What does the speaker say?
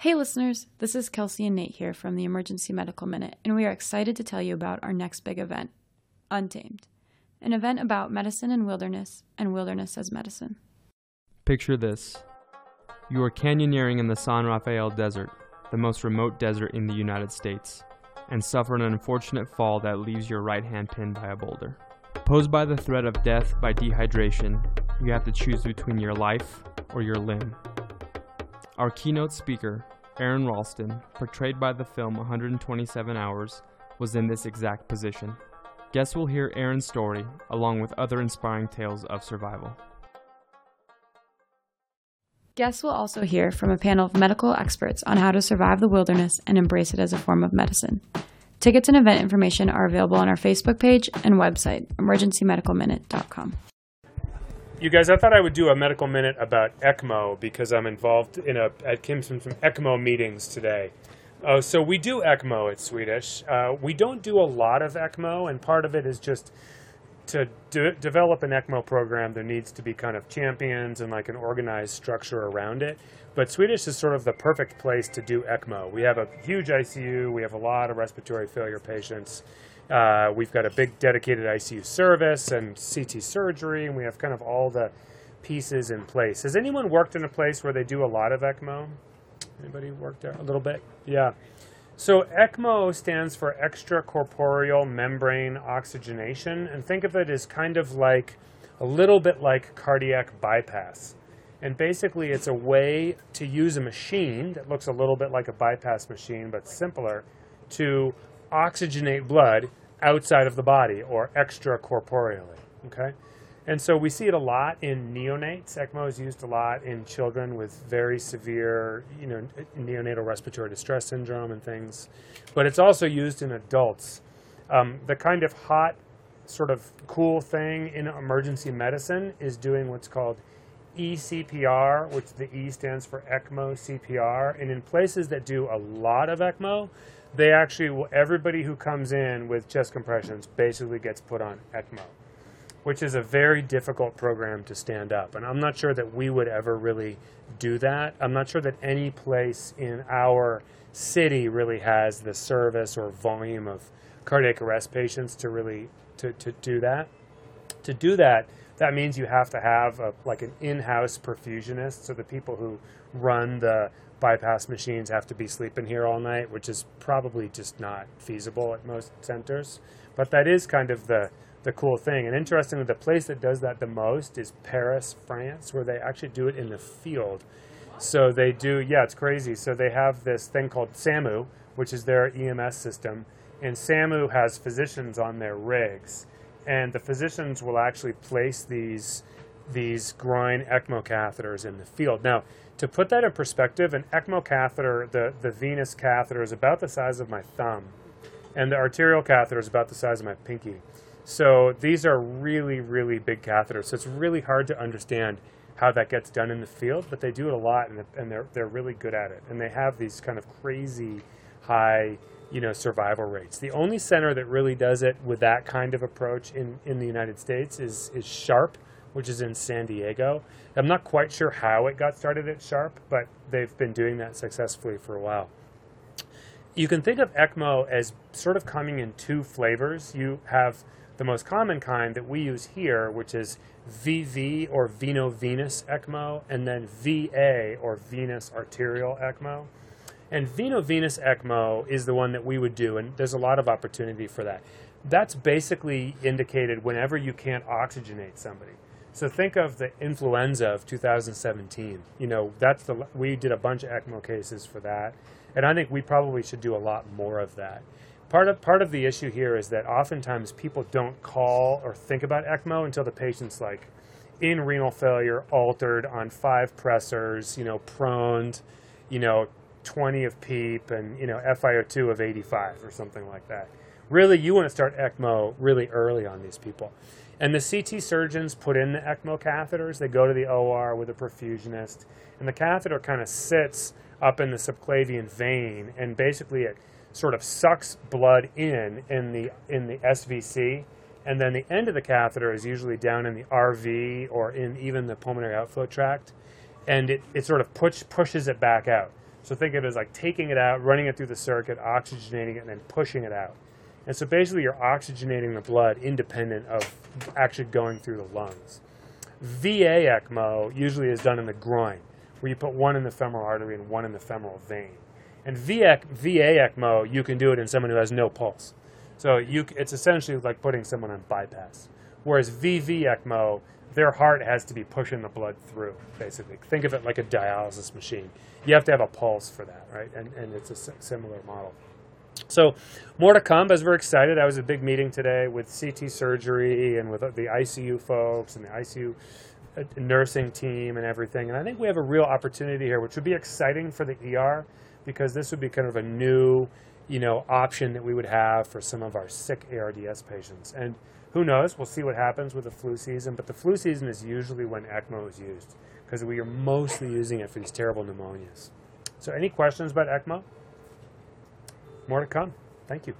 Hey, listeners, this is Kelsey and Nate here from the Emergency Medical Minute, and we are excited to tell you about our next big event, Untamed, an event about medicine and wilderness, and wilderness as medicine. Picture this you are canyoneering in the San Rafael Desert, the most remote desert in the United States, and suffer an unfortunate fall that leaves your right hand pinned by a boulder. Posed by the threat of death by dehydration, you have to choose between your life or your limb. Our keynote speaker, Aron Ralston, portrayed by the film 127 Hours, was in this exact position. Guests will hear Aron's story, along with other inspiring tales of survival. Guests will also hear from a panel of medical experts on how to survive the wilderness and embrace it as a form of medicine. Tickets and event information are available on our Facebook page and website, emergencymedicalminute.com. You guys, I thought I would do a medical minute about ECMO because I'm involved in a at Kimson from ECMO meetings today. Oh, so we do ECMO at Swedish. Uh, we don't do a lot of ECMO, and part of it is just to de- develop an ECMO program, there needs to be kind of champions and like an organized structure around it. But Swedish is sort of the perfect place to do ECMO. We have a huge ICU, we have a lot of respiratory failure patients. Uh, we've got a big dedicated ICU service and CT surgery, and we have kind of all the pieces in place. Has anyone worked in a place where they do a lot of ECMO? Anybody worked there a little bit? Yeah. So ECMO stands for extracorporeal membrane oxygenation, and think of it as kind of like a little bit like cardiac bypass. And basically, it's a way to use a machine that looks a little bit like a bypass machine, but simpler, to oxygenate blood outside of the body or extracorporeally. Okay? And so we see it a lot in neonates. ECMO is used a lot in children with very severe, you know, neonatal respiratory distress syndrome and things. But it's also used in adults. Um, the kind of hot, sort of cool thing in emergency medicine is doing what's called eCPR, which the E stands for ECMO CPR. And in places that do a lot of ECMO, they actually, everybody who comes in with chest compressions basically gets put on ECMO which is a very difficult program to stand up. And I'm not sure that we would ever really do that. I'm not sure that any place in our city really has the service or volume of cardiac arrest patients to really to, to do that. To do that, that means you have to have a, like an in-house perfusionist. So the people who run the bypass machines have to be sleeping here all night, which is probably just not feasible at most centers. But that is kind of the the cool thing. And interestingly, the place that does that the most is Paris, France, where they actually do it in the field. So they do, yeah, it's crazy. So they have this thing called SAMU, which is their EMS system, and SAMU has physicians on their rigs, and the physicians will actually place these these groin ECMO catheters in the field. Now, to put that in perspective, an ECMO catheter, the, the venous catheter, is about the size of my thumb, and the arterial catheter is about the size of my pinky. So these are really, really big catheters. So it's really hard to understand how that gets done in the field, but they do it a lot, and, and they're they're really good at it. And they have these kind of crazy high, you know, survival rates. The only center that really does it with that kind of approach in, in the United States is is Sharp, which is in San Diego. I'm not quite sure how it got started at Sharp, but they've been doing that successfully for a while. You can think of ECMO as sort of coming in two flavors. You have the most common kind that we use here, which is VV or veno-venous ECMO, and then VA or venous arterial ECMO. And veno-venous ECMO is the one that we would do, and there's a lot of opportunity for that. That's basically indicated whenever you can't oxygenate somebody. So think of the influenza of 2017. You know, that's the we did a bunch of ECMO cases for that, and I think we probably should do a lot more of that part of part of the issue here is that oftentimes people don't call or think about ECMO until the patient's like in renal failure, altered on five pressors, you know, proned, you know, 20 of PEEP and you know FiO2 of 85 or something like that. Really, you want to start ECMO really early on these people. And the CT surgeons put in the ECMO catheters. They go to the OR with a perfusionist, and the catheter kind of sits up in the subclavian vein, and basically it sort of sucks blood in in the in the SVC, and then the end of the catheter is usually down in the RV or in even the pulmonary outflow tract, and it, it sort of push, pushes it back out. So think of it as like taking it out, running it through the circuit, oxygenating it, and then pushing it out. And so basically, you're oxygenating the blood independent of actually going through the lungs. VA ECMO usually is done in the groin, where you put one in the femoral artery and one in the femoral vein. And VA, ECMO, you can do it in someone who has no pulse. So you, it's essentially like putting someone on bypass. Whereas VV ECMO, their heart has to be pushing the blood through, basically. Think of it like a dialysis machine. You have to have a pulse for that, right? And, and it's a similar model. So, more to come. As we're excited, I was at a big meeting today with CT surgery and with the ICU folks and the ICU uh, nursing team and everything. And I think we have a real opportunity here, which would be exciting for the ER because this would be kind of a new, you know, option that we would have for some of our sick ARDS patients. And who knows? We'll see what happens with the flu season. But the flu season is usually when ECMO is used because we are mostly using it for these terrible pneumonias. So, any questions about ECMO? More to come. Thank you.